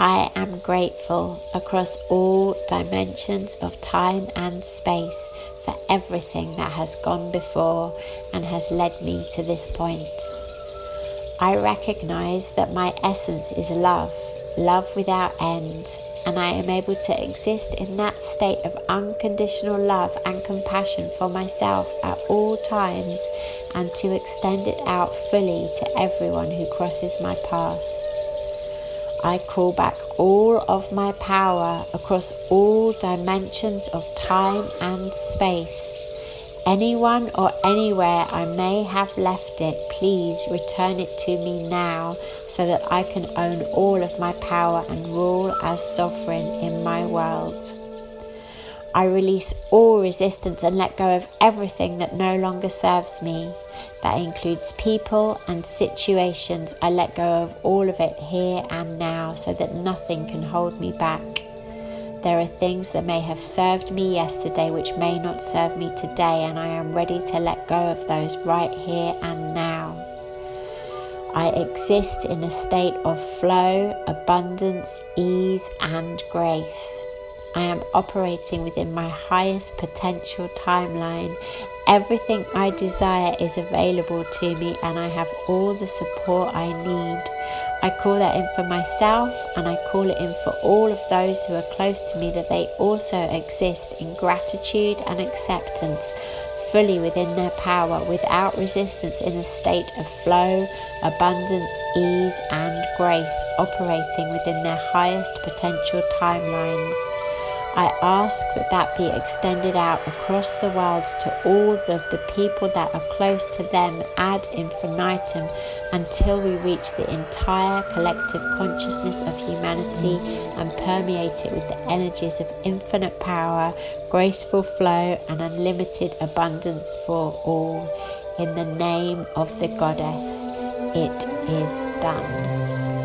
I am grateful across all dimensions of time and space for everything that has gone before and has led me to this point. I recognize that my essence is love, love without end, and I am able to exist in that state of unconditional love and compassion for myself at all times and to extend it out fully to everyone who crosses my path. I call back all of my power across all dimensions of time and space. Anyone or anywhere I may have left it, please return it to me now so that I can own all of my power and rule as sovereign in my world. I release all resistance and let go of everything that no longer serves me. That includes people and situations. I let go of all of it here and now so that nothing can hold me back. There are things that may have served me yesterday which may not serve me today, and I am ready to let go of those right here and now. I exist in a state of flow, abundance, ease, and grace. I am operating within my highest potential timeline. Everything I desire is available to me, and I have all the support I need. I call that in for myself, and I call it in for all of those who are close to me that they also exist in gratitude and acceptance fully within their power without resistance in a state of flow, abundance, ease, and grace, operating within their highest potential timelines. I ask that that be extended out across the world to all of the people that are close to them ad infinitum until we reach the entire collective consciousness of humanity and permeate it with the energies of infinite power, graceful flow, and unlimited abundance for all. In the name of the Goddess, it is done.